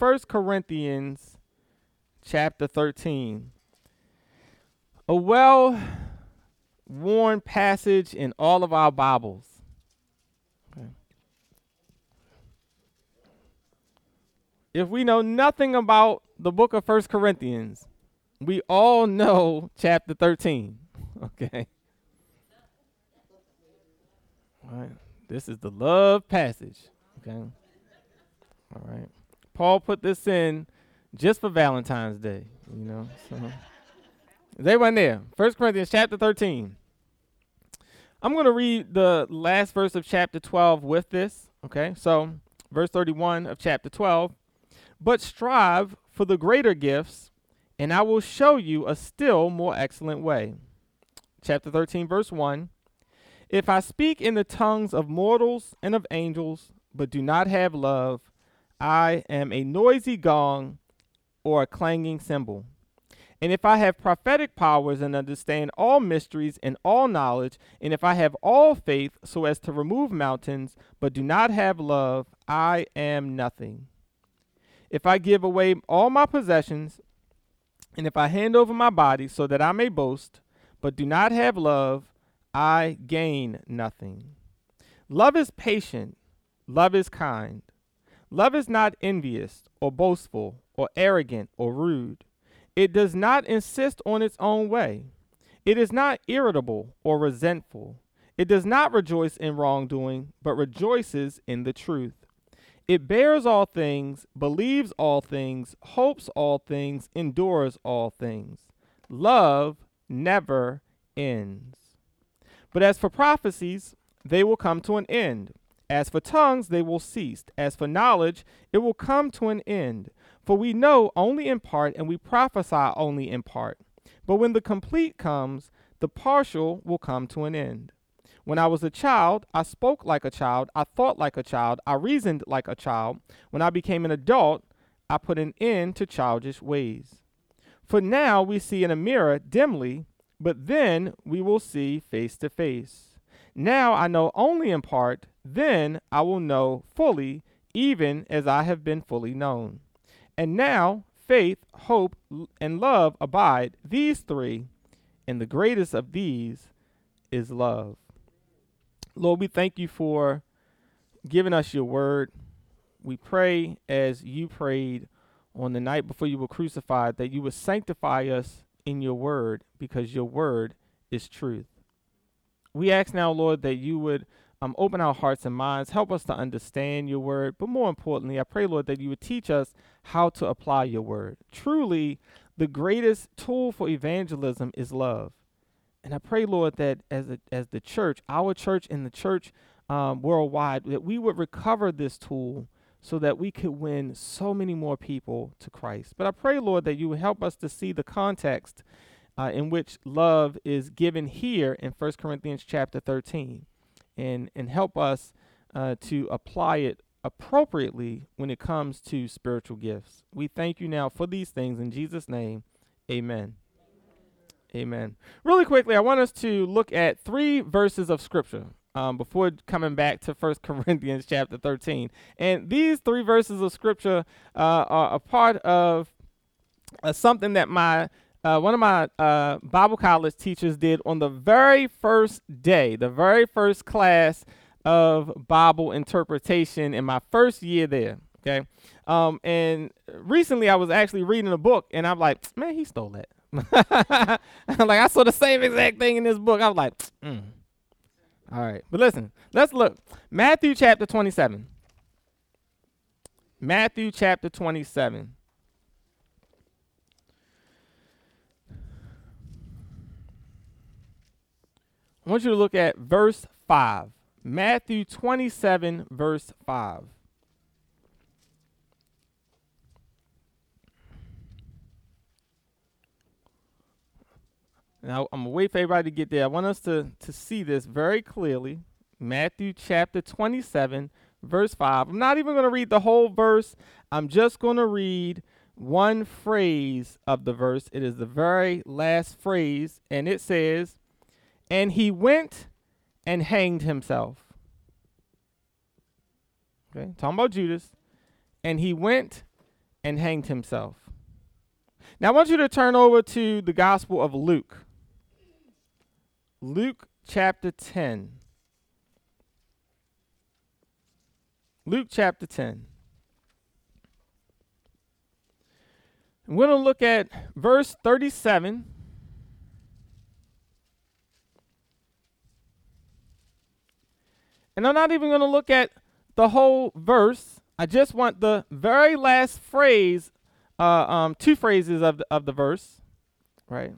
First Corinthians chapter 13. A well worn passage in all of our Bibles. Okay. If we know nothing about the book of First Corinthians, we all know chapter 13. Okay. All right. This is the love passage. Okay. All right. Paul put this in just for Valentine's Day, you know. So they went there. First Corinthians chapter 13. I'm going to read the last verse of chapter 12 with this. Okay. So, verse 31 of chapter 12. But strive for the greater gifts, and I will show you a still more excellent way. Chapter 13, verse 1. If I speak in the tongues of mortals and of angels, but do not have love, I am a noisy gong or a clanging cymbal. And if I have prophetic powers and understand all mysteries and all knowledge, and if I have all faith so as to remove mountains, but do not have love, I am nothing. If I give away all my possessions, and if I hand over my body so that I may boast, but do not have love, I gain nothing. Love is patient, love is kind. Love is not envious or boastful or arrogant or rude. It does not insist on its own way. It is not irritable or resentful. It does not rejoice in wrongdoing, but rejoices in the truth. It bears all things, believes all things, hopes all things, endures all things. Love never ends. But as for prophecies, they will come to an end. As for tongues, they will cease. As for knowledge, it will come to an end. For we know only in part, and we prophesy only in part. But when the complete comes, the partial will come to an end. When I was a child, I spoke like a child, I thought like a child, I reasoned like a child. When I became an adult, I put an end to childish ways. For now we see in a mirror dimly, but then we will see face to face. Now I know only in part, then I will know fully, even as I have been fully known. And now faith, hope, and love abide, these three, and the greatest of these is love. Lord, we thank you for giving us your word. We pray as you prayed on the night before you were crucified that you would sanctify us in your word because your word is truth. We ask now, Lord, that you would um, open our hearts and minds, help us to understand your word, but more importantly, I pray, Lord, that you would teach us how to apply your word. Truly, the greatest tool for evangelism is love. And I pray, Lord, that as a, as the church, our church and the church um, worldwide, that we would recover this tool so that we could win so many more people to Christ. But I pray, Lord, that you would help us to see the context uh, in which love is given here in 1 Corinthians chapter 13 and, and help us uh, to apply it appropriately when it comes to spiritual gifts. We thank you now for these things in Jesus' name. Amen. Amen. Really quickly, I want us to look at three verses of scripture um, before coming back to First Corinthians chapter 13. And these three verses of scripture uh, are a part of uh, something that my uh, one of my uh, Bible college teachers did on the very first day, the very first class of Bible interpretation in my first year there. Okay. Um, and recently I was actually reading a book and I'm like, man, he stole that. like I saw the same exact thing in this book. I was like, mm. all right. But listen, let's look. Matthew chapter 27. Matthew chapter 27. I want you to look at verse 5. Matthew 27, verse 5. Now, I'm going to wait for everybody to get there. I want us to, to see this very clearly. Matthew chapter 27, verse 5. I'm not even going to read the whole verse. I'm just going to read one phrase of the verse. It is the very last phrase, and it says, And he went and hanged himself. Okay, talking about Judas. And he went and hanged himself. Now I want you to turn over to the Gospel of Luke. Luke chapter 10. Luke chapter 10. We're going to look at verse 37. And I'm not even going to look at the whole verse. I just want the very last phrase, uh, um, two phrases of the, of the verse, right?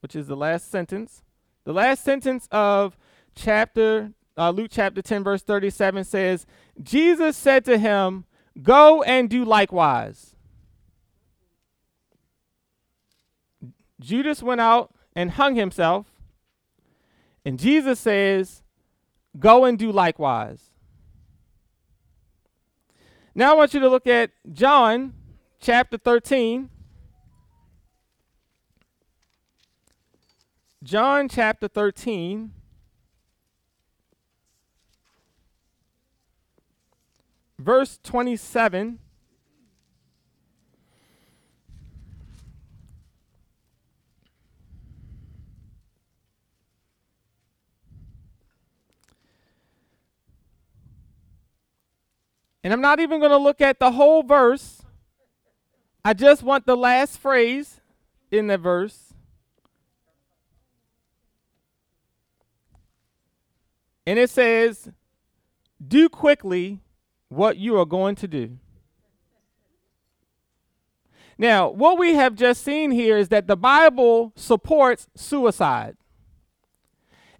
Which is the last sentence. The last sentence of chapter uh, Luke chapter 10, verse 37 says, Jesus said to him, Go and do likewise. Judas went out and hung himself. And Jesus says, Go and do likewise. Now I want you to look at John chapter 13. John chapter 13. Verse 27. And I'm not even going to look at the whole verse. I just want the last phrase in the verse. And it says, Do quickly what you are going to do. Now, what we have just seen here is that the Bible supports suicide.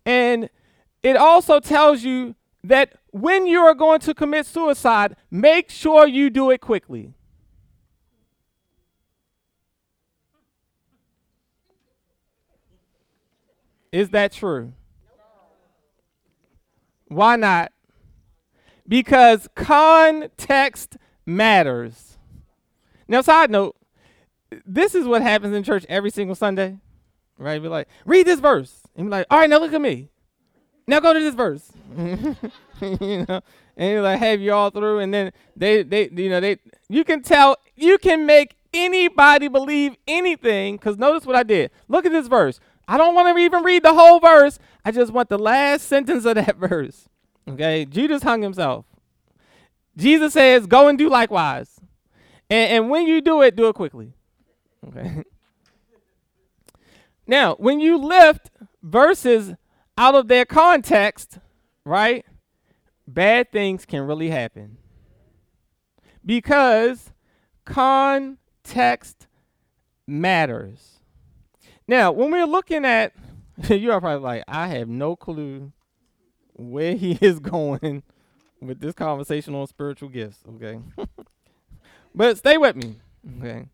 And it also tells you that when you are going to commit suicide, make sure you do it quickly. Is that true? Why not? Because context matters. Now, side note, this is what happens in church every single Sunday, right? Be like, read this verse. And be like, all right, now look at me. Now go to this verse. you know, and he like have you all through, and then they they you know they you can tell you can make anybody believe anything. Cause notice what I did. Look at this verse. I don't want to even read the whole verse. I just want the last sentence of that verse. Okay, Judas hung himself. Jesus says, "Go and do likewise," and, and when you do it, do it quickly. Okay. now, when you lift verses out of their context, right? Bad things can really happen. Because context matters. Now, when we're looking at, you are probably like, I have no clue where he is going with this conversation on spiritual gifts, okay? but stay with me, okay?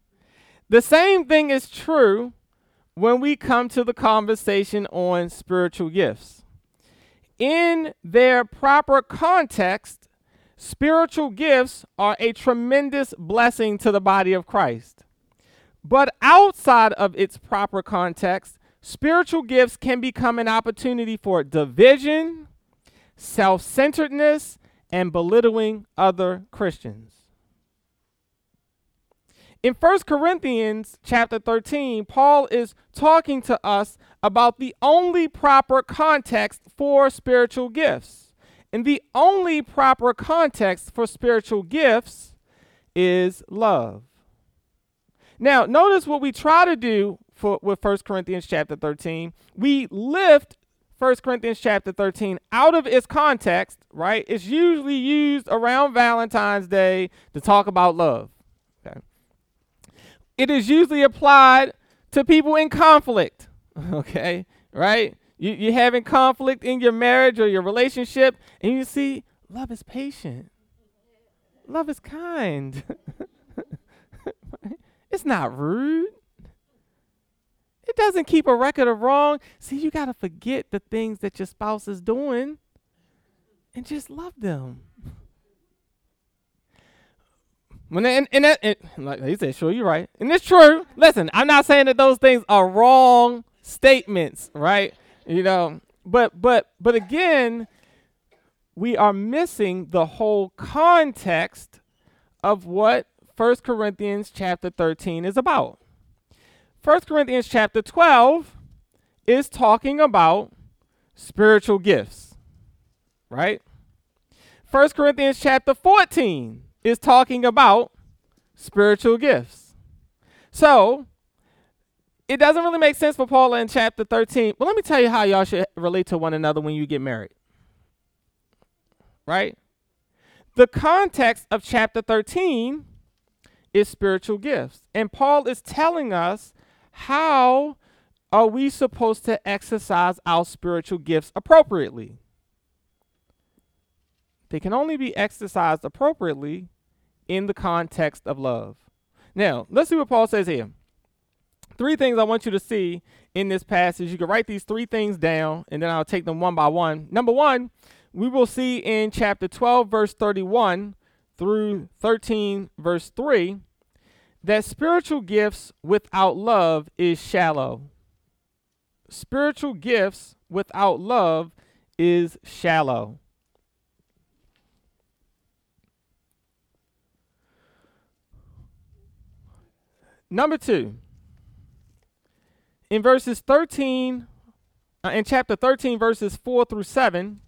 The same thing is true when we come to the conversation on spiritual gifts. In their proper context, spiritual gifts are a tremendous blessing to the body of Christ. But outside of its proper context, spiritual gifts can become an opportunity for division, self centeredness, and belittling other Christians. In 1 Corinthians chapter 13, Paul is talking to us about the only proper context for spiritual gifts. And the only proper context for spiritual gifts is love. Now, notice what we try to do for, with 1 Corinthians chapter 13. We lift 1 Corinthians chapter 13 out of its context, right? It's usually used around Valentine's Day to talk about love it is usually applied to people in conflict. Okay, right? You, you're having conflict in your marriage or your relationship, and you see, love is patient, love is kind. it's not rude. It doesn't keep a record of wrong. See, you got to forget the things that your spouse is doing and just love them. When they, and, and, that, and like he said, sure, you're right, and it's true. Listen, I'm not saying that those things are wrong statements, right? You know, but but but again, we are missing the whole context of what 1 Corinthians chapter 13 is about. 1 Corinthians chapter 12 is talking about spiritual gifts, right? 1 Corinthians chapter 14 is talking about spiritual gifts. So, it doesn't really make sense for Paul in chapter 13. But let me tell you how y'all should relate to one another when you get married. Right? The context of chapter 13 is spiritual gifts. And Paul is telling us how are we supposed to exercise our spiritual gifts appropriately? They can only be exercised appropriately in the context of love. Now, let's see what Paul says here. Three things I want you to see in this passage. You can write these three things down, and then I'll take them one by one. Number one, we will see in chapter 12, verse 31 through 13, verse 3, that spiritual gifts without love is shallow. Spiritual gifts without love is shallow. Number two, in verses 13, uh, in chapter 13, verses 4 through 7,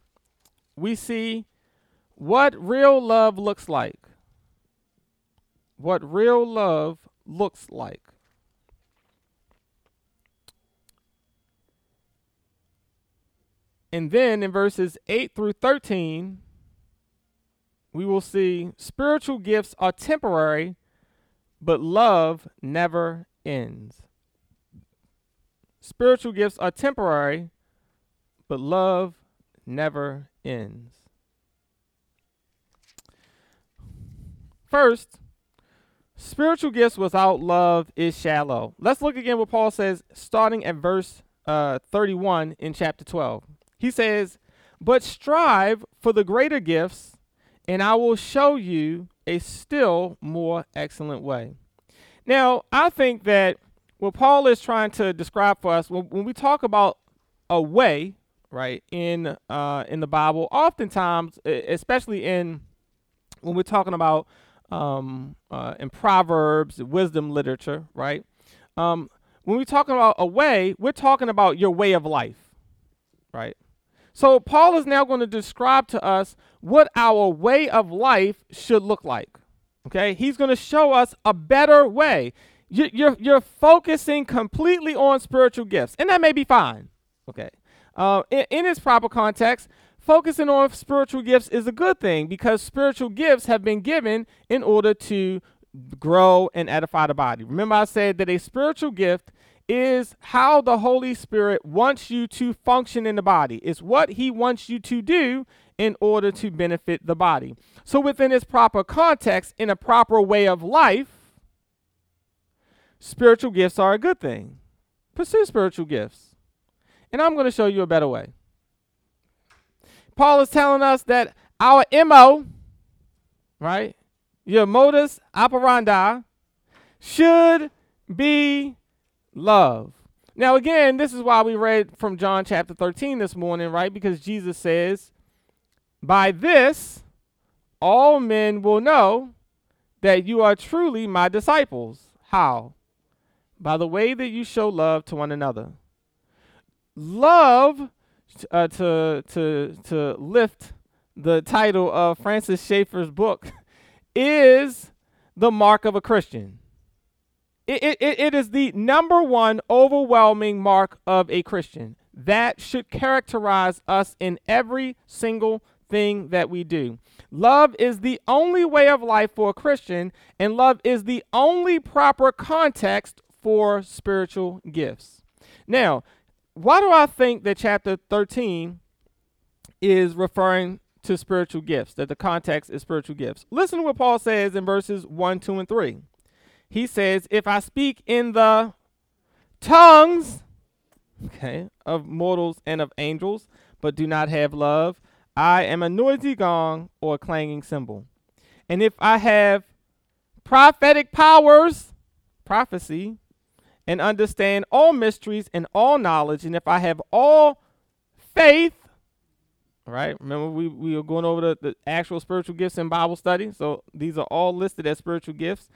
we see what real love looks like. What real love looks like. And then in verses 8 through 13, we will see spiritual gifts are temporary but love never ends. Spiritual gifts are temporary, but love never ends. First, spiritual gifts without love is shallow. Let's look again what Paul says, starting at verse uh, 31 in chapter 12. He says, But strive for the greater gifts, and I will show you a still more excellent way. Now, I think that what Paul is trying to describe for us when, when we talk about a way, right, in uh, in the Bible, oftentimes, especially in when we're talking about um, uh, in Proverbs, wisdom literature, right? Um, when we're talking about a way, we're talking about your way of life, right? So Paul is now going to describe to us what our way of life should look like. Okay, he's going to show us a better way. You're, you're focusing completely on spiritual gifts, and that may be fine. Okay, uh, in, in its proper context, focusing on spiritual gifts is a good thing because spiritual gifts have been given in order to grow and edify the body. Remember, I said that a spiritual gift is how the Holy Spirit wants you to function in the body. It's what He wants you to do in order to benefit the body. So, within its proper context, in a proper way of life, spiritual gifts are a good thing. Pursue spiritual gifts. And I'm going to show you a better way. Paul is telling us that our MO, right, your modus operandi, should be love. Now, again, this is why we read from John chapter 13 this morning, right? Because Jesus says, By this, all men will know that you are truly my disciples. How? By the way that you show love to one another. Love, uh, to, to, to lift the title of Francis Schaeffer's book, is the mark of a Christian. It, it, it is the number one overwhelming mark of a Christian. That should characterize us in every single thing that we do. Love is the only way of life for a Christian, and love is the only proper context for spiritual gifts. Now, why do I think that chapter 13 is referring to spiritual gifts, that the context is spiritual gifts? Listen to what Paul says in verses 1, 2, and 3 he says, If I speak in the tongues, okay, of mortals and of angels, but do not have love, I am a noisy gong or a clanging cymbal. And if I have prophetic powers, prophecy, and understand all mysteries and all knowledge, and if I have all faith, right. Remember, we, we were going over the, the actual spiritual gifts in Bible study. So these are all listed as spiritual gifts.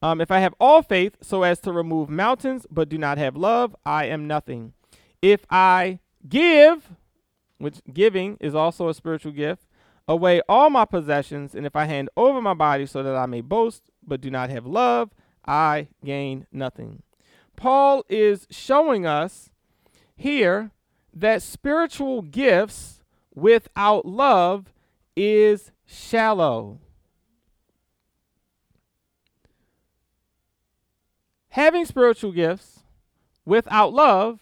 Um, if I have all faith so as to remove mountains, but do not have love, I am nothing. If I give, which giving is also a spiritual gift, away all my possessions, and if I hand over my body so that I may boast, but do not have love, I gain nothing. Paul is showing us here that spiritual gifts without love is shallow. Having spiritual gifts without love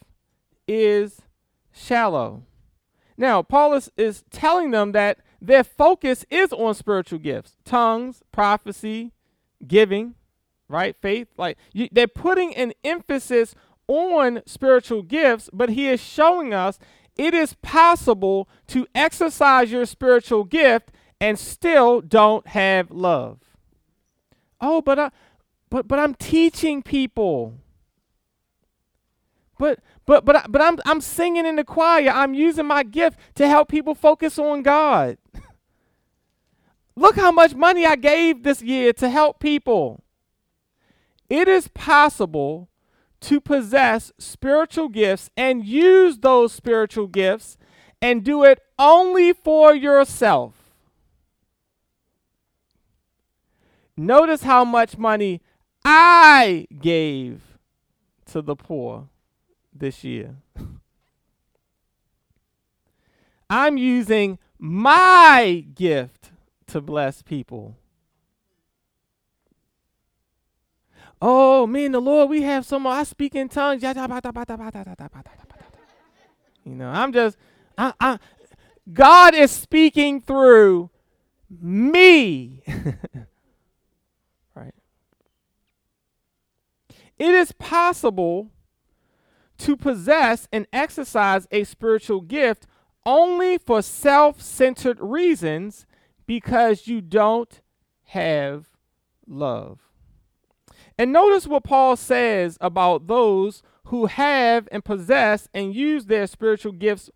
is shallow. Now, Paul is, is telling them that their focus is on spiritual gifts tongues, prophecy, giving, right? Faith. Like you, they're putting an emphasis on spiritual gifts, but he is showing us it is possible to exercise your spiritual gift and still don't have love. Oh, but I, but but I'm teaching people. But but but but I'm I'm singing in the choir. I'm using my gift to help people focus on God. Look how much money I gave this year to help people. It is possible to possess spiritual gifts and use those spiritual gifts and do it only for yourself. Notice how much money I gave to the poor this year. I'm using my gift to bless people. Oh, me and the Lord, we have some. I speak in tongues. You know, I'm just, I, I, God is speaking through me. It is possible to possess and exercise a spiritual gift only for self centered reasons because you don't have love. And notice what Paul says about those who have and possess and use their spiritual gifts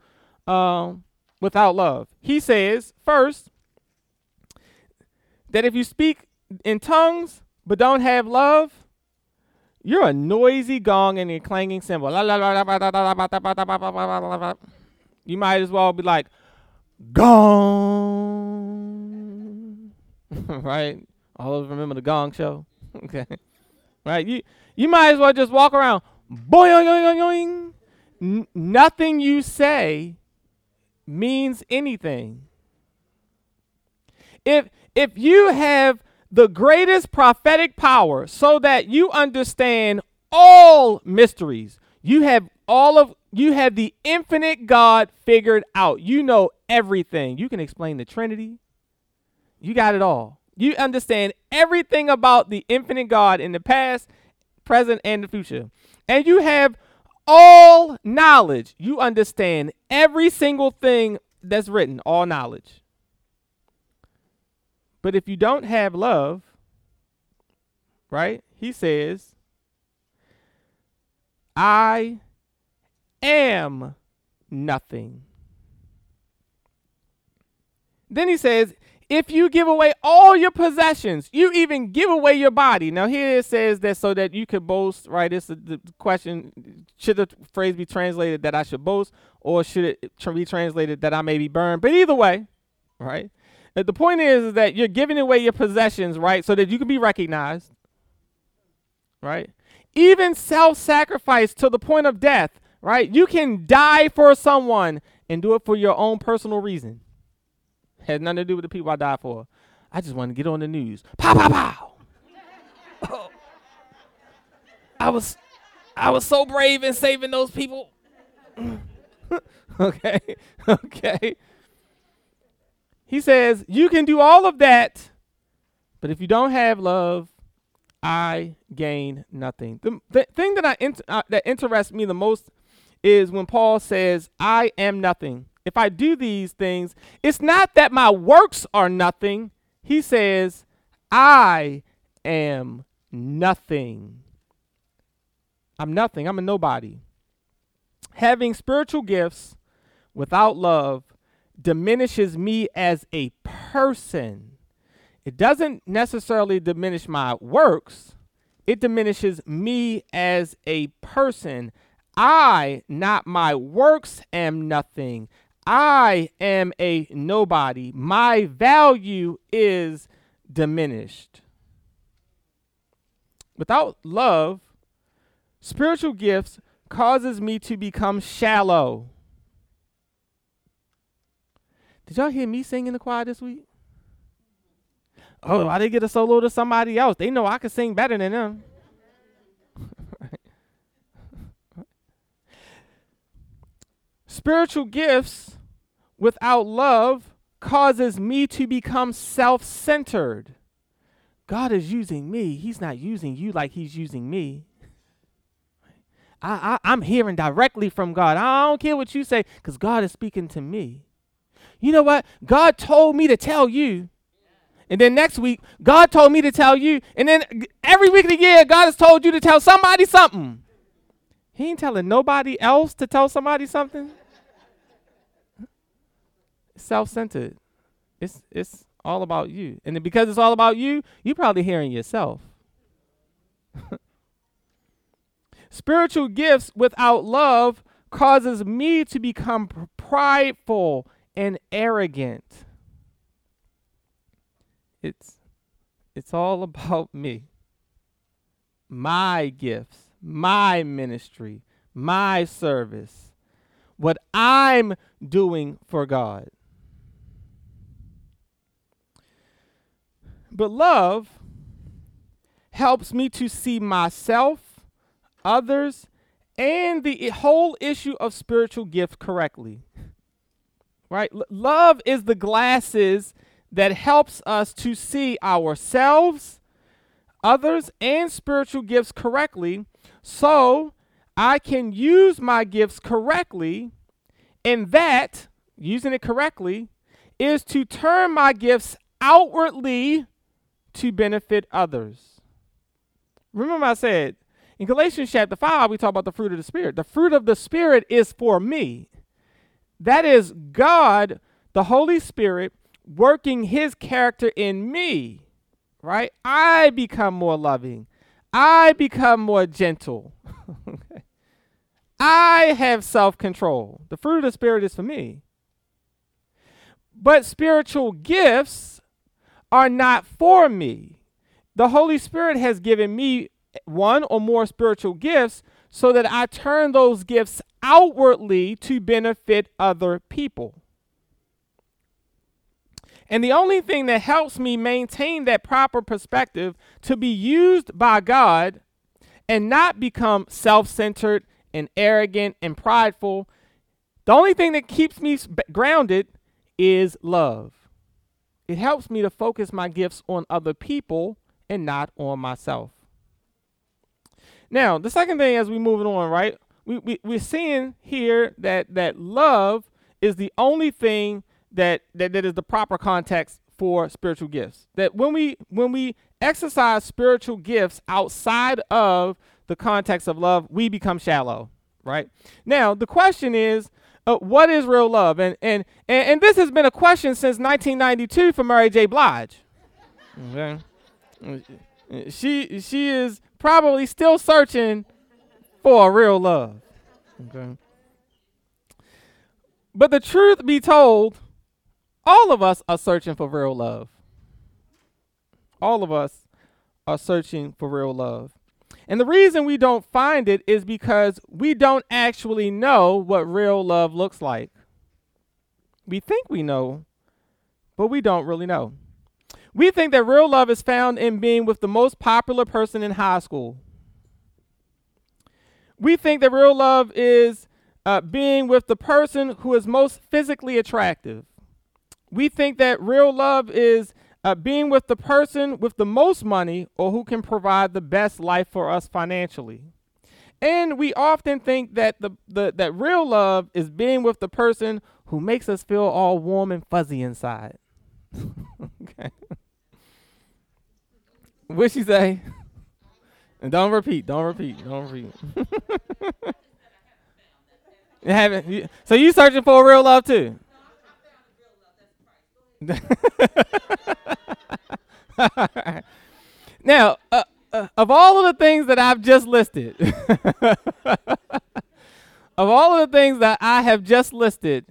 um, without love. He says, first, that if you speak in tongues but don't have love, you're a noisy gong and a clanging cymbal. You might as well be like, gong. right? All of remember the gong show? okay right? You you might as well just walk around, boing, boing, boing. Nothing you say means anything. If if you have the greatest prophetic power so that you understand all mysteries, you have all of you have the infinite God figured out. You know everything. You can explain the Trinity. You got it all. You understand everything about the infinite God in the past, present, and the future. And you have all knowledge. You understand every single thing that's written, all knowledge. But if you don't have love, right? He says, I am nothing. Then he says, if you give away all your possessions, you even give away your body. Now here it says that so that you could boast, right? It's the question: should the phrase be translated that I should boast, or should it be translated that I may be burned? But either way, right? Uh, the point is, is that you're giving away your possessions, right, so that you can be recognized, right? Even self-sacrifice to the point of death, right? You can die for someone and do it for your own personal reason Has nothing to do with the people I died for. I just wanted to get on the news. Pow pow pow. oh. I was I was so brave in saving those people. okay. Okay. He says, "You can do all of that, but if you don't have love, I gain nothing." The, the thing that I uh, that interests me the most is when Paul says, "I am nothing." if I do these things, it's not that my works are nothing. He says, I am nothing. I'm nothing. I'm a nobody. Having spiritual gifts without love diminishes me as a person. It doesn't necessarily diminish my works, it diminishes me as a person. I, not my works, am nothing. I am a nobody. My value is diminished. Without love, spiritual gifts causes me to become shallow. Did y'all hear me sing in the choir this week? Oh, I didn't get a solo to somebody else. They know I can sing better than them. Spiritual gifts without love causes me to become self-centered. God is using me. He's not using you like he's using me. I, I, am hearing directly from God. I don't care what you say because God is speaking to me. You know what? God told me to tell you. And then next week, God told me to tell you. And then every week of the year, God has told you to tell somebody something. He ain't telling nobody else to tell somebody something. Self-centered. It's it's all about you. And because it's all about you, you're probably hearing yourself. Spiritual gifts without love causes me to become prideful and arrogant. It's it's all about me. My gifts, my ministry, my service, what I'm doing for God. But love helps me to see myself, others, and the whole issue of spiritual gift correctly. Right? L- love is the glasses that helps us to see ourselves, others, and spiritual gifts correctly so I can use my gifts correctly. And that, using it correctly, is to turn my gifts outwardly to benefit others. Remember, I said in Galatians chapter 5, we talk about the fruit of the Spirit. The fruit of the Spirit is for me. That is God, the Holy Spirit, working his character in me, right? I become more loving. I become more gentle. I have self control. The fruit of the Spirit is for me. But spiritual gifts are not for me. The Holy Spirit has given me one or more spiritual gifts so that I turn those gifts outwardly to benefit other people. And the only thing that helps me maintain that proper perspective to be used by God and not become self centered and arrogant and prideful, the only thing that keeps me grounded is love. It helps me to focus my gifts on other people and not on myself. Now, the second thing as we moving on, right? We, we we're seeing here that that love is the only thing that, that that is the proper context for spiritual gifts. That when we when we exercise spiritual gifts outside of the context of love, we become shallow, right? Now, the question is, uh, what is real love? And, and, and, and this has been a question since 1992 for Mary J. Blige. Okay. She, she is probably still searching for a real love. Okay. But the truth be told, all of us are searching for real love. All of us are searching for real love. And the reason we don't find it is because we don't actually know what real love looks like. We think we know, but we don't really know. We think that real love is found in being with the most popular person in high school. We think that real love is uh, being with the person who is most physically attractive. We think that real love is uh, being with the person with the most money or who can provide the best life for us financially. And we often think that the, the that real love is being with the person who makes us feel all warm and fuzzy inside. okay. What she say? And don't repeat, don't repeat, don't repeat. you haven't, you, so you searching for real love too? now, uh, uh, of all of the things that I've just listed, of all of the things that I have just listed,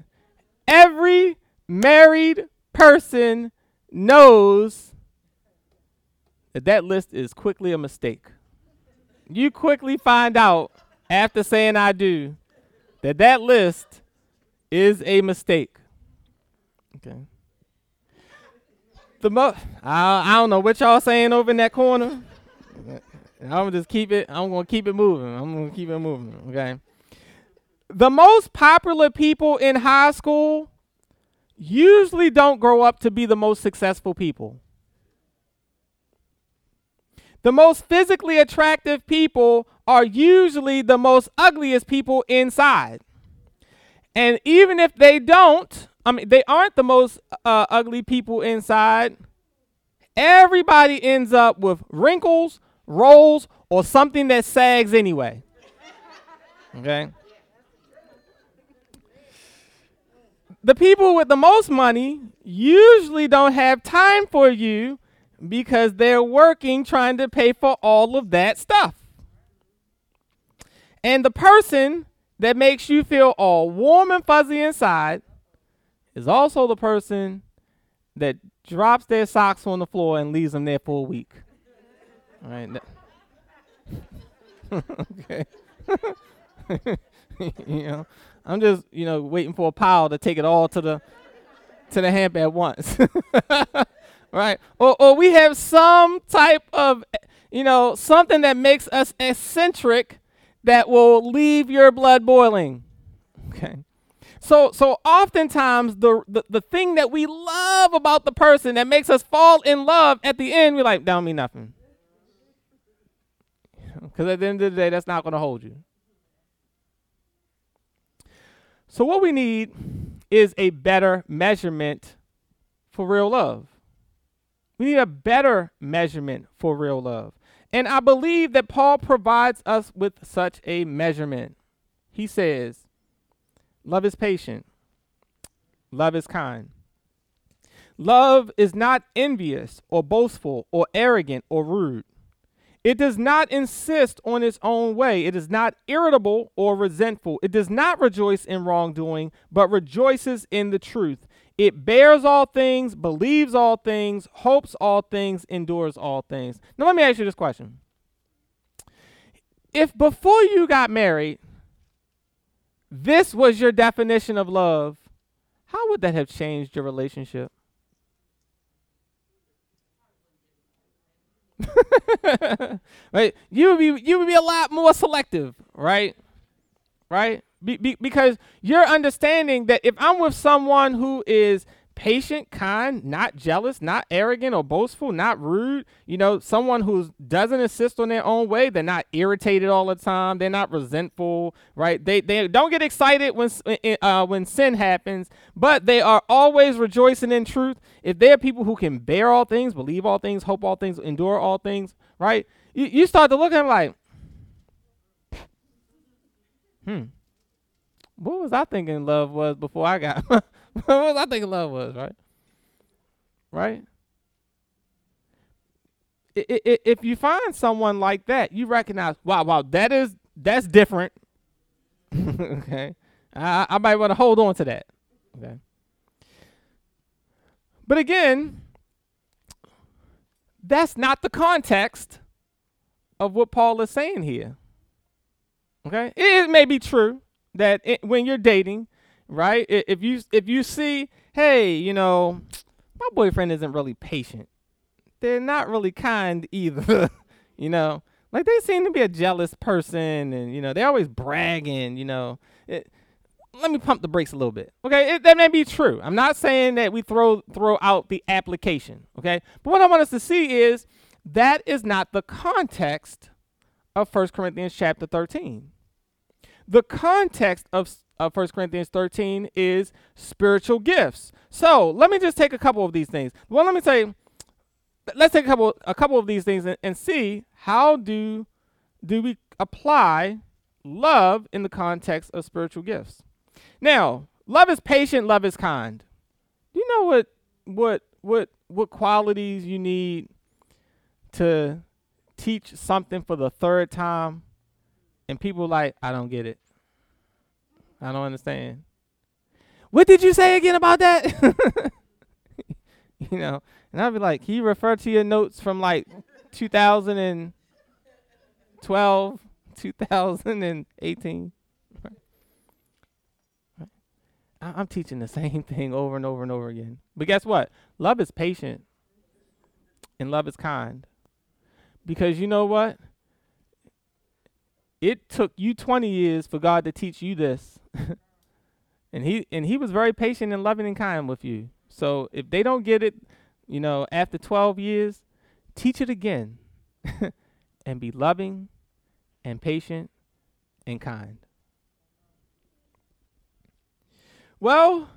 every married person knows that that list is quickly a mistake. You quickly find out after saying I do that that list is a mistake. Okay. The mo I, I don't know what y'all saying over in that corner. I'm gonna just keep it. I'm gonna keep it moving. I'm gonna keep it moving. Okay. The most popular people in high school usually don't grow up to be the most successful people. The most physically attractive people are usually the most ugliest people inside. And even if they don't, I mean, they aren't the most uh, ugly people inside, everybody ends up with wrinkles, rolls, or something that sags anyway. Okay? The people with the most money usually don't have time for you because they're working trying to pay for all of that stuff. And the person that makes you feel all warm and fuzzy inside is also the person that drops their socks on the floor and leaves them there for a week. All right. okay. you know, I'm just, you know, waiting for a pile to take it all to the to the hamper at once. right? Or or we have some type of you know, something that makes us eccentric that will leave your blood boiling. Okay. So so oftentimes the, the the thing that we love about the person that makes us fall in love at the end, we're like, don't mean nothing. Because at the end of the day, that's not going to hold you. So what we need is a better measurement for real love. We need a better measurement for real love. And I believe that Paul provides us with such a measurement. He says, Love is patient, love is kind. Love is not envious or boastful or arrogant or rude. It does not insist on its own way. It is not irritable or resentful. It does not rejoice in wrongdoing, but rejoices in the truth. It bears all things, believes all things, hopes all things, endures all things. Now, let me ask you this question. If before you got married, this was your definition of love, how would that have changed your relationship? right? You would be you would be a lot more selective, right? Right? Be, be, because you're understanding that if I'm with someone who is patient, kind, not jealous, not arrogant or boastful, not rude, you know, someone who doesn't insist on their own way, they're not irritated all the time, they're not resentful, right? They they don't get excited when uh, when sin happens, but they are always rejoicing in truth. If they're people who can bear all things, believe all things, hope all things, endure all things, right? You, you start to look at them like, hmm what was I thinking love was before I got? what was I thinking love was, right? Right? I, I, if you find someone like that, you recognize, wow, wow, that is that's different. okay, I, I might want to hold on to that. Okay, but again, that's not the context of what Paul is saying here. Okay, it may be true that it, when you're dating, right? If you if you see, hey, you know, my boyfriend isn't really patient. They're not really kind either. you know, like they seem to be a jealous person, and you know they're always bragging. You know, it, let me pump the brakes a little bit. Okay, it, that may be true. I'm not saying that we throw throw out the application. Okay, but what I want us to see is that is not the context of 1 Corinthians chapter 13. The context of, of 1 Corinthians 13 is spiritual gifts. So let me just take a couple of these things. Well, let me say, let's take a couple a couple of these things and, and see how do do we apply love in the context of spiritual gifts. Now, love is patient, love is kind. Do you know what what what what qualities you need to teach something for the third time and people like I don't get it. I don't understand. What did you say again about that? you know, and I'd be like, can you refer to your notes from like 2012, 2018? I'm teaching the same thing over and over and over again. But guess what? Love is patient and love is kind. Because you know what? It took you 20 years for God to teach you this. and he and he was very patient and loving and kind with you. So if they don't get it, you know, after 12 years, teach it again. and be loving and patient and kind. Well,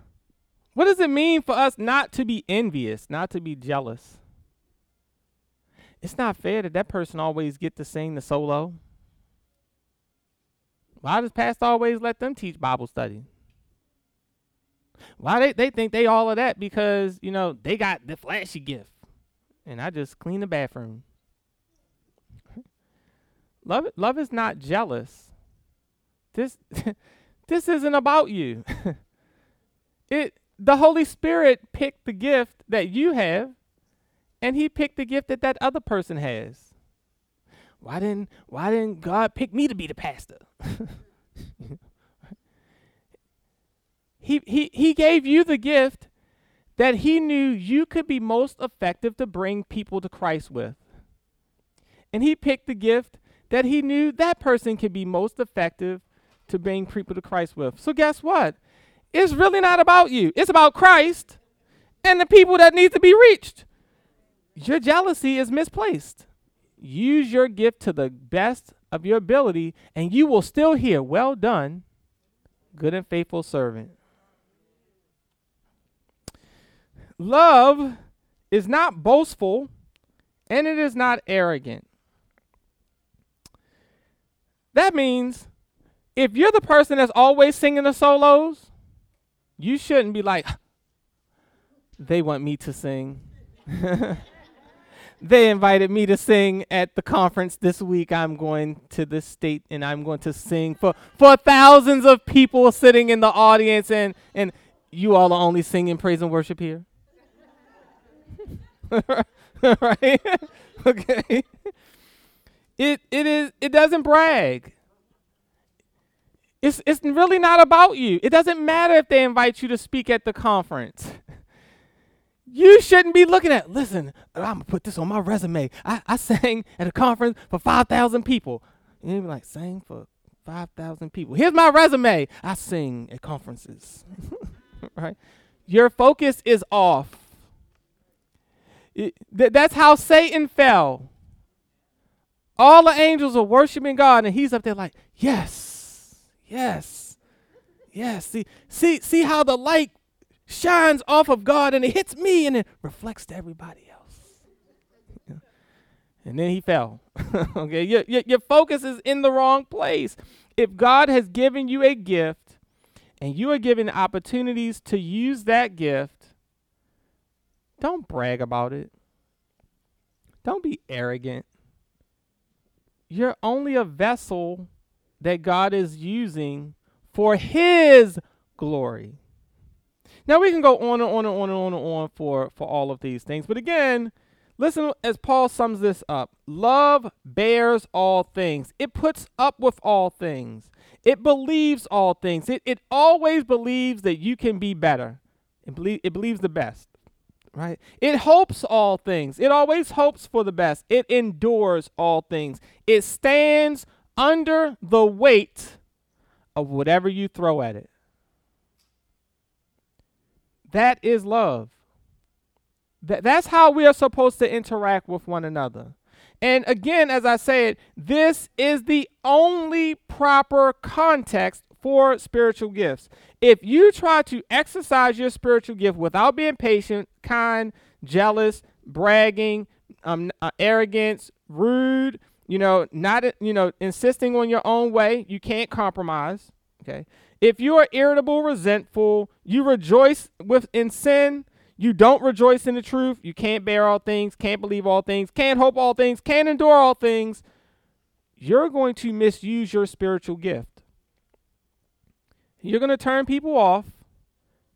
what does it mean for us not to be envious, not to be jealous? It's not fair that that person always get to sing the solo. Why does pastor always let them teach Bible study? Why they, they think they all of that because, you know, they got the flashy gift. And I just clean the bathroom. love love is not jealous. This this isn't about you. It the Holy Spirit picked the gift that you have, and He picked the gift that that other person has. Why didn't Why didn't God pick me to be the pastor? he He He gave you the gift that He knew you could be most effective to bring people to Christ with, and He picked the gift that He knew that person could be most effective to bring people to Christ with. So guess what? It's really not about you. It's about Christ and the people that need to be reached. Your jealousy is misplaced. Use your gift to the best of your ability, and you will still hear, Well done, good and faithful servant. Love is not boastful and it is not arrogant. That means if you're the person that's always singing the solos, you shouldn't be like, they want me to sing. they invited me to sing at the conference this week. I'm going to the state and I'm going to sing for, for thousands of people sitting in the audience and, and you all are only singing praise and worship here. right? okay. It it is it doesn't brag. It's, it's really not about you. It doesn't matter if they invite you to speak at the conference. You shouldn't be looking at, listen, I'm to put this on my resume. I, I sang at a conference for 5,000 people. And you'd be like, sang for 5,000 people. Here's my resume. I sing at conferences. right? Your focus is off. It, th- that's how Satan fell. All the angels are worshiping God, and he's up there like, yes Yes. Yes. See, see, see how the light shines off of God and it hits me and it reflects to everybody else. And then he fell. okay, your, your, your focus is in the wrong place. If God has given you a gift and you are given opportunities to use that gift, don't brag about it. Don't be arrogant. You're only a vessel that God is using for his glory. Now we can go on and on and on and on and on for, for all of these things. But again, listen as Paul sums this up. Love bears all things. It puts up with all things. It believes all things. It, it always believes that you can be better. It, it believes the best. Right? It hopes all things. It always hopes for the best. It endures all things. It stands under the weight of whatever you throw at it. That is love. That, that's how we are supposed to interact with one another. And again, as I said, this is the only proper context for spiritual gifts. If you try to exercise your spiritual gift without being patient, kind, jealous, bragging, um, uh, arrogance, rude, you know, not you know, insisting on your own way, you can't compromise. Okay. If you are irritable, resentful, you rejoice with in sin, you don't rejoice in the truth, you can't bear all things, can't believe all things, can't hope all things, can't endure all things, you're going to misuse your spiritual gift. You're going to turn people off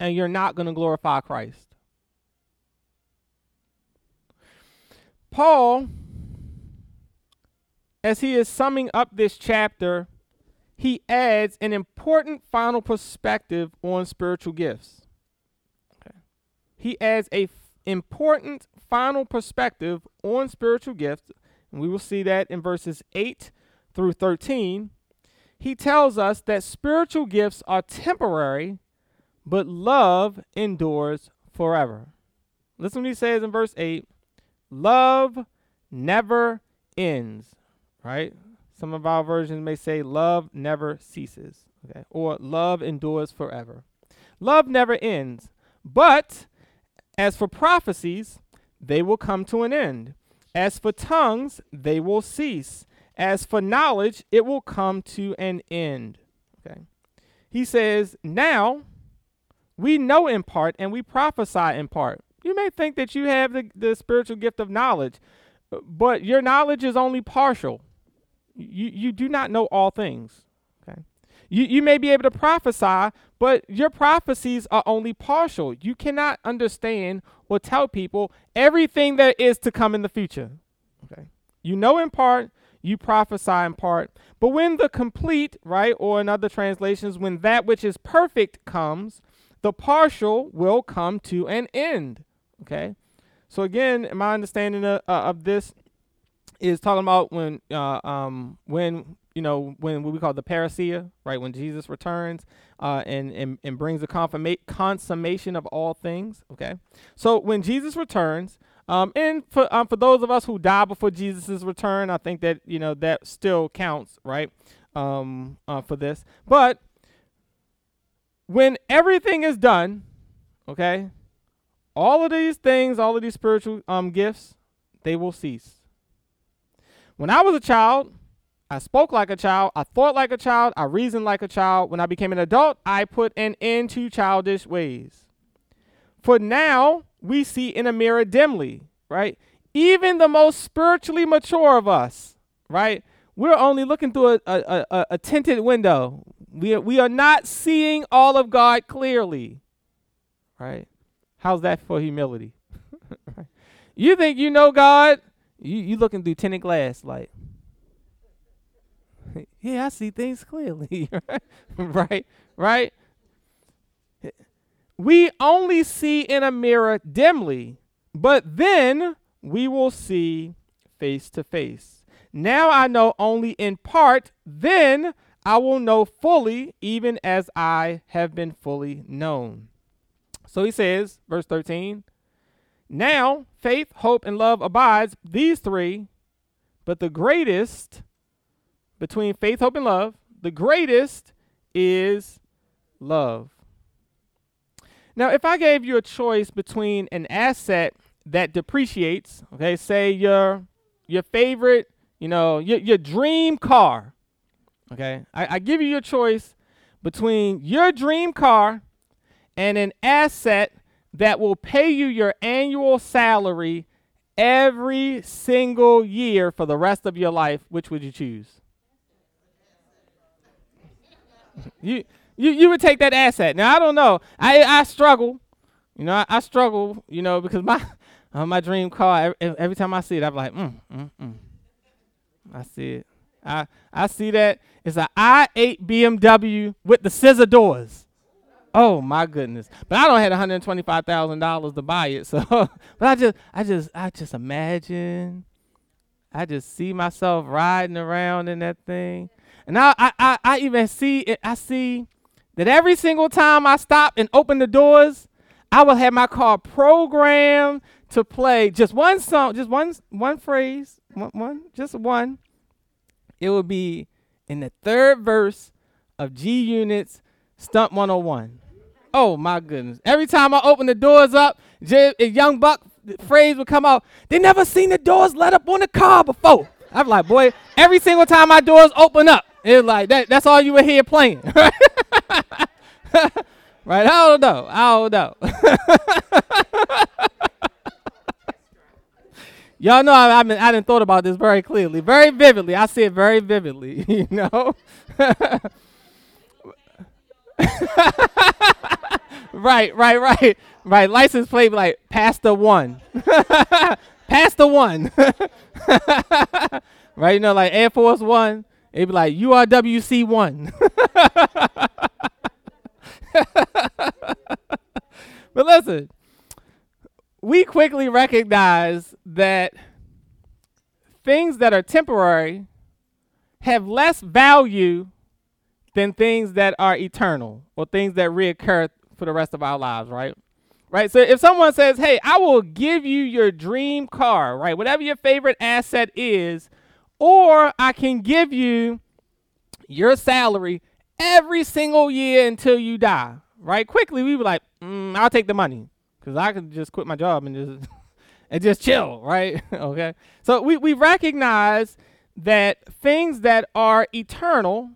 and you're not going to glorify Christ. Paul, as he is summing up this chapter, he adds an important final perspective on spiritual gifts. Okay. He adds a f- important final perspective on spiritual gifts, and we will see that in verses 8 through 13. He tells us that spiritual gifts are temporary, but love endures forever. Listen what he says in verse 8 Love never ends, right? Some of our versions may say love never ceases, okay? Or love endures forever. Love never ends. But as for prophecies, they will come to an end. As for tongues, they will cease. As for knowledge, it will come to an end. Okay. He says, Now we know in part and we prophesy in part. You may think that you have the, the spiritual gift of knowledge, but your knowledge is only partial you, you do not know all things. Okay. You, you may be able to prophesy, but your prophecies are only partial. You cannot understand or tell people everything that is to come in the future. Okay. You know in part, you prophesy in part. But when the complete, right, or in other translations, when that which is perfect comes, the partial will come to an end. Okay. So again, my understanding of, uh, of this is talking about when uh, um when you know when what we call the parousia, right? When Jesus returns uh, and, and and brings the confirma- consummation of all things. Okay, so when Jesus returns, um, and for um, for those of us who die before Jesus' return, I think that you know that still counts, right? Um, uh, for this, but when everything is done, okay, all of these things, all of these spiritual um gifts, they will cease. When I was a child, I spoke like a child, I thought like a child, I reasoned like a child. When I became an adult, I put an end to childish ways. For now, we see in a mirror dimly, right? Even the most spiritually mature of us, right? We're only looking through a, a, a, a tinted window. We are, we are not seeing all of God clearly, right? How's that for humility? you think you know God? You you looking through tinted glass like yeah, I see things clearly. right? Right? We only see in a mirror dimly, but then we will see face to face. Now I know only in part, then I will know fully, even as I have been fully known. So he says, verse 13, now, faith, hope, and love abides, these three, but the greatest between faith, hope, and love, the greatest is love. Now, if I gave you a choice between an asset that depreciates, okay, say your your favorite, you know, your, your dream car, okay, I, I give you your choice between your dream car and an asset that will pay you your annual salary every single year for the rest of your life, which would you choose? you, you you would take that asset. Now I don't know. I I struggle. You know, I, I struggle. You know, because my uh, my dream car. Every, every, time I see it, I'm like, mm, mm, mm. I see it. I I see that it's an i8 BMW with the scissor doors. Oh my goodness! But I don't have one hundred twenty five thousand dollars to buy it. So, but I just, I just, I just imagine. I just see myself riding around in that thing, and I, I, I, I even see it. I see that every single time I stop and open the doors, I will have my car programmed to play just one song, just one, one phrase, one, one, just one. It will be in the third verse of G Unit's Stunt 101. Oh my goodness. Every time I open the doors up, J- young buck phrase would come out. They never seen the doors let up on a car before. I'm like, boy, every single time my doors open up, it's like that, that's all you would hear playing. right? I don't know. I don't know. Y'all know I, I, mean, I didn't thought about this very clearly, very vividly. I see it very vividly, you know? Right, right, right, right. License plate like Pastor One, Pastor One, right? You know, like Air Force One. It'd be like URWC One. but listen, we quickly recognize that things that are temporary have less value than things that are eternal or things that reoccur for the rest of our lives, right? Right? So if someone says, "Hey, I will give you your dream car," right? Whatever your favorite asset is, or I can give you your salary every single year until you die, right? Quickly, we were like, mm, "I'll take the money." because I could just quit my job and just and just chill, right? okay. So we, we recognize that things that are eternal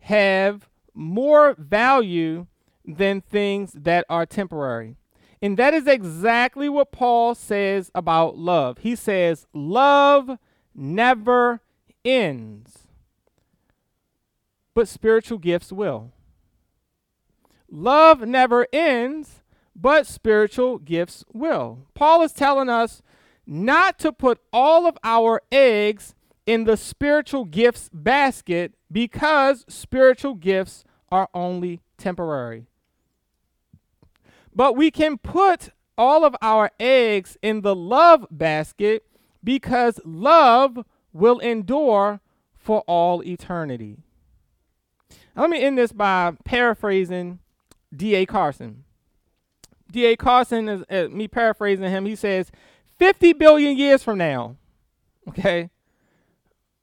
have more value than things that are temporary. And that is exactly what Paul says about love. He says, Love never ends, but spiritual gifts will. Love never ends, but spiritual gifts will. Paul is telling us not to put all of our eggs in the spiritual gifts basket because spiritual gifts are only temporary. But we can put all of our eggs in the love basket because love will endure for all eternity. Let me end this by paraphrasing D.A. Carson. D.A. Carson is uh, me paraphrasing him. He says, 50 billion years from now, okay,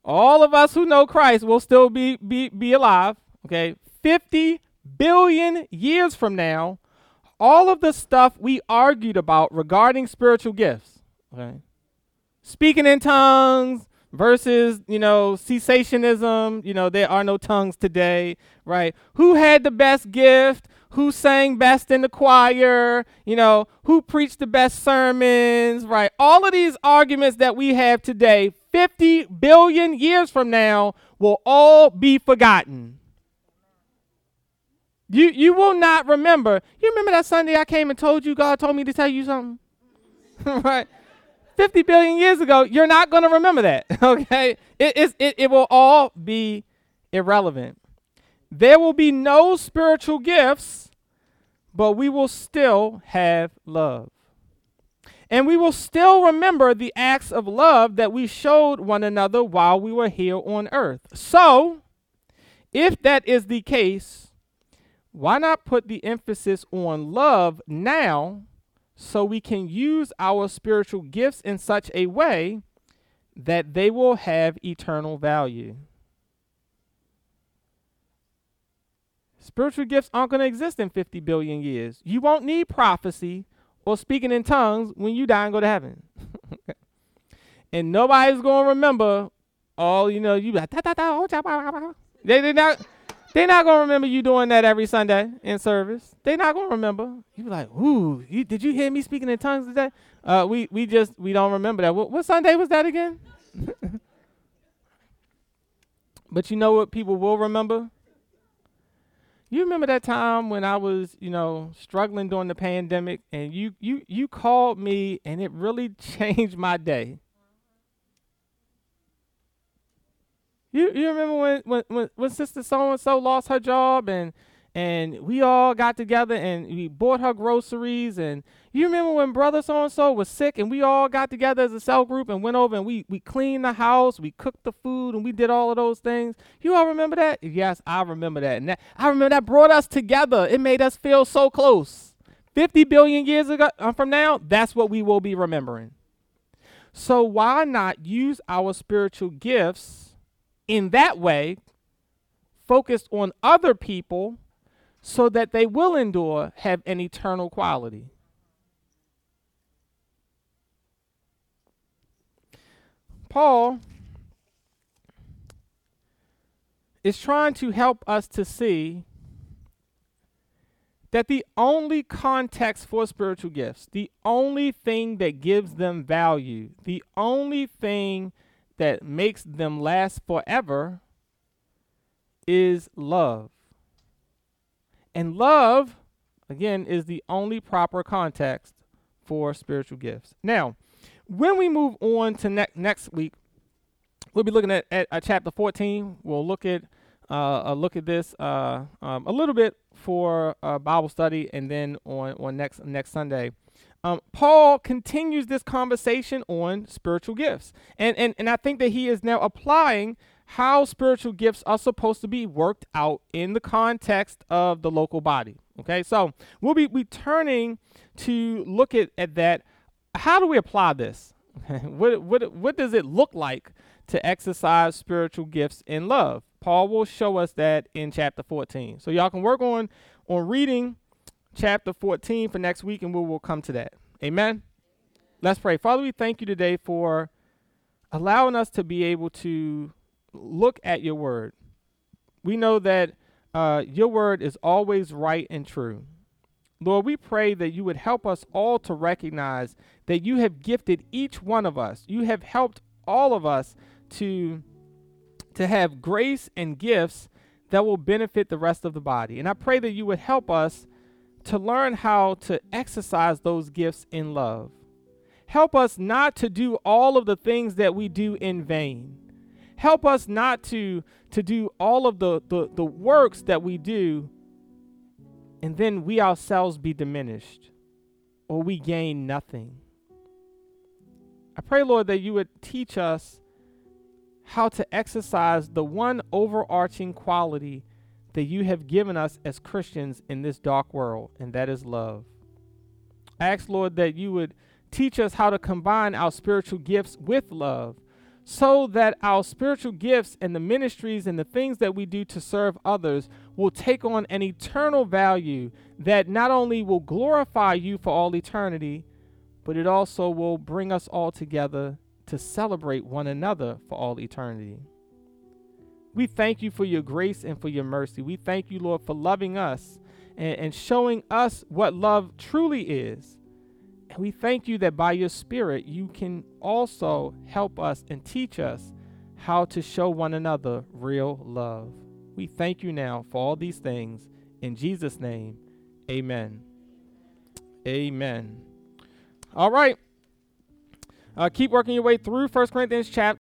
all of us who know Christ will still be, be, be alive, okay? 50 billion years from now, all of the stuff we argued about regarding spiritual gifts, okay? Speaking in tongues versus, you know, cessationism, you know, there are no tongues today, right? Who had the best gift? who sang best in the choir, you know, who preached the best sermons, right? All of these arguments that we have today, 50 billion years from now, will all be forgotten. You, you will not remember. You remember that Sunday I came and told you God told me to tell you something? right? 50 billion years ago, you're not going to remember that, okay? It, it, it will all be irrelevant. There will be no spiritual gifts, but we will still have love. And we will still remember the acts of love that we showed one another while we were here on earth. So, if that is the case, why not put the emphasis on love now so we can use our spiritual gifts in such a way that they will have eternal value? Spiritual gifts aren't going to exist in 50 billion years. You won't need prophecy or speaking in tongues when you die and go to heaven. and nobody's going to remember all, you know, you like, oh, they, they not, they're not to remember you doing that every Sunday in service. They're not to remember. You be like, ooh, you, did you hear me speaking in tongues today? Uh, we, we just, we don't remember that. What, what Sunday was that again? but you know what people will remember? You remember that time when I was, you know, struggling during the pandemic and you you you called me and it really changed my day. You you remember when when when, when sister so and so lost her job and and we all got together and we bought her groceries and you remember when brother so and so was sick and we all got together as a cell group and went over and we we cleaned the house, we cooked the food and we did all of those things. You all remember that? Yes, I remember that. And that, I remember that brought us together. It made us feel so close. 50 billion years ago uh, from now, that's what we will be remembering. So why not use our spiritual gifts in that way, focused on other people so that they will endure, have an eternal quality. Paul is trying to help us to see that the only context for spiritual gifts, the only thing that gives them value, the only thing that makes them last forever is love. And love, again, is the only proper context for spiritual gifts. Now, when we move on to ne- next week, we'll be looking at, at, chapter 14. We'll look at uh, a look at this uh, um, a little bit for uh, Bible study, and then on on next next Sunday. Um, Paul continues this conversation on spiritual gifts, and, and and I think that he is now applying how spiritual gifts are supposed to be worked out in the context of the local body. Okay, so we'll be returning to look at, at that. How do we apply this? what, what, what does it look like to exercise spiritual gifts in love? Paul will show us that in chapter 14. So y'all can work on on reading chapter 14 for next week and we will come to that. Amen. Let's pray. Father, we thank you today for allowing us to be able to look at your word. We know that uh, your word is always right and true. Lord, we pray that you would help us all to recognize that you have gifted each one of us. You have helped all of us to, to have grace and gifts that will benefit the rest of the body. And I pray that you would help us to learn how to exercise those gifts in love. Help us not to do all of the things that we do in vain. Help us not to, to do all of the, the, the works that we do and then we ourselves be diminished or we gain nothing. I pray, Lord, that you would teach us how to exercise the one overarching quality that you have given us as Christians in this dark world, and that is love. I ask, Lord, that you would teach us how to combine our spiritual gifts with love so that our spiritual gifts and the ministries and the things that we do to serve others will take on an eternal value that not only will glorify you for all eternity, but it also will bring us all together to celebrate one another for all eternity. We thank you for your grace and for your mercy. We thank you, Lord, for loving us and, and showing us what love truly is and we thank you that by your Spirit, you can also help us and teach us how to show one another real love. We thank you now for all these things. In Jesus' name, amen. Amen. All right. Uh, keep working your way through 1 Corinthians chap-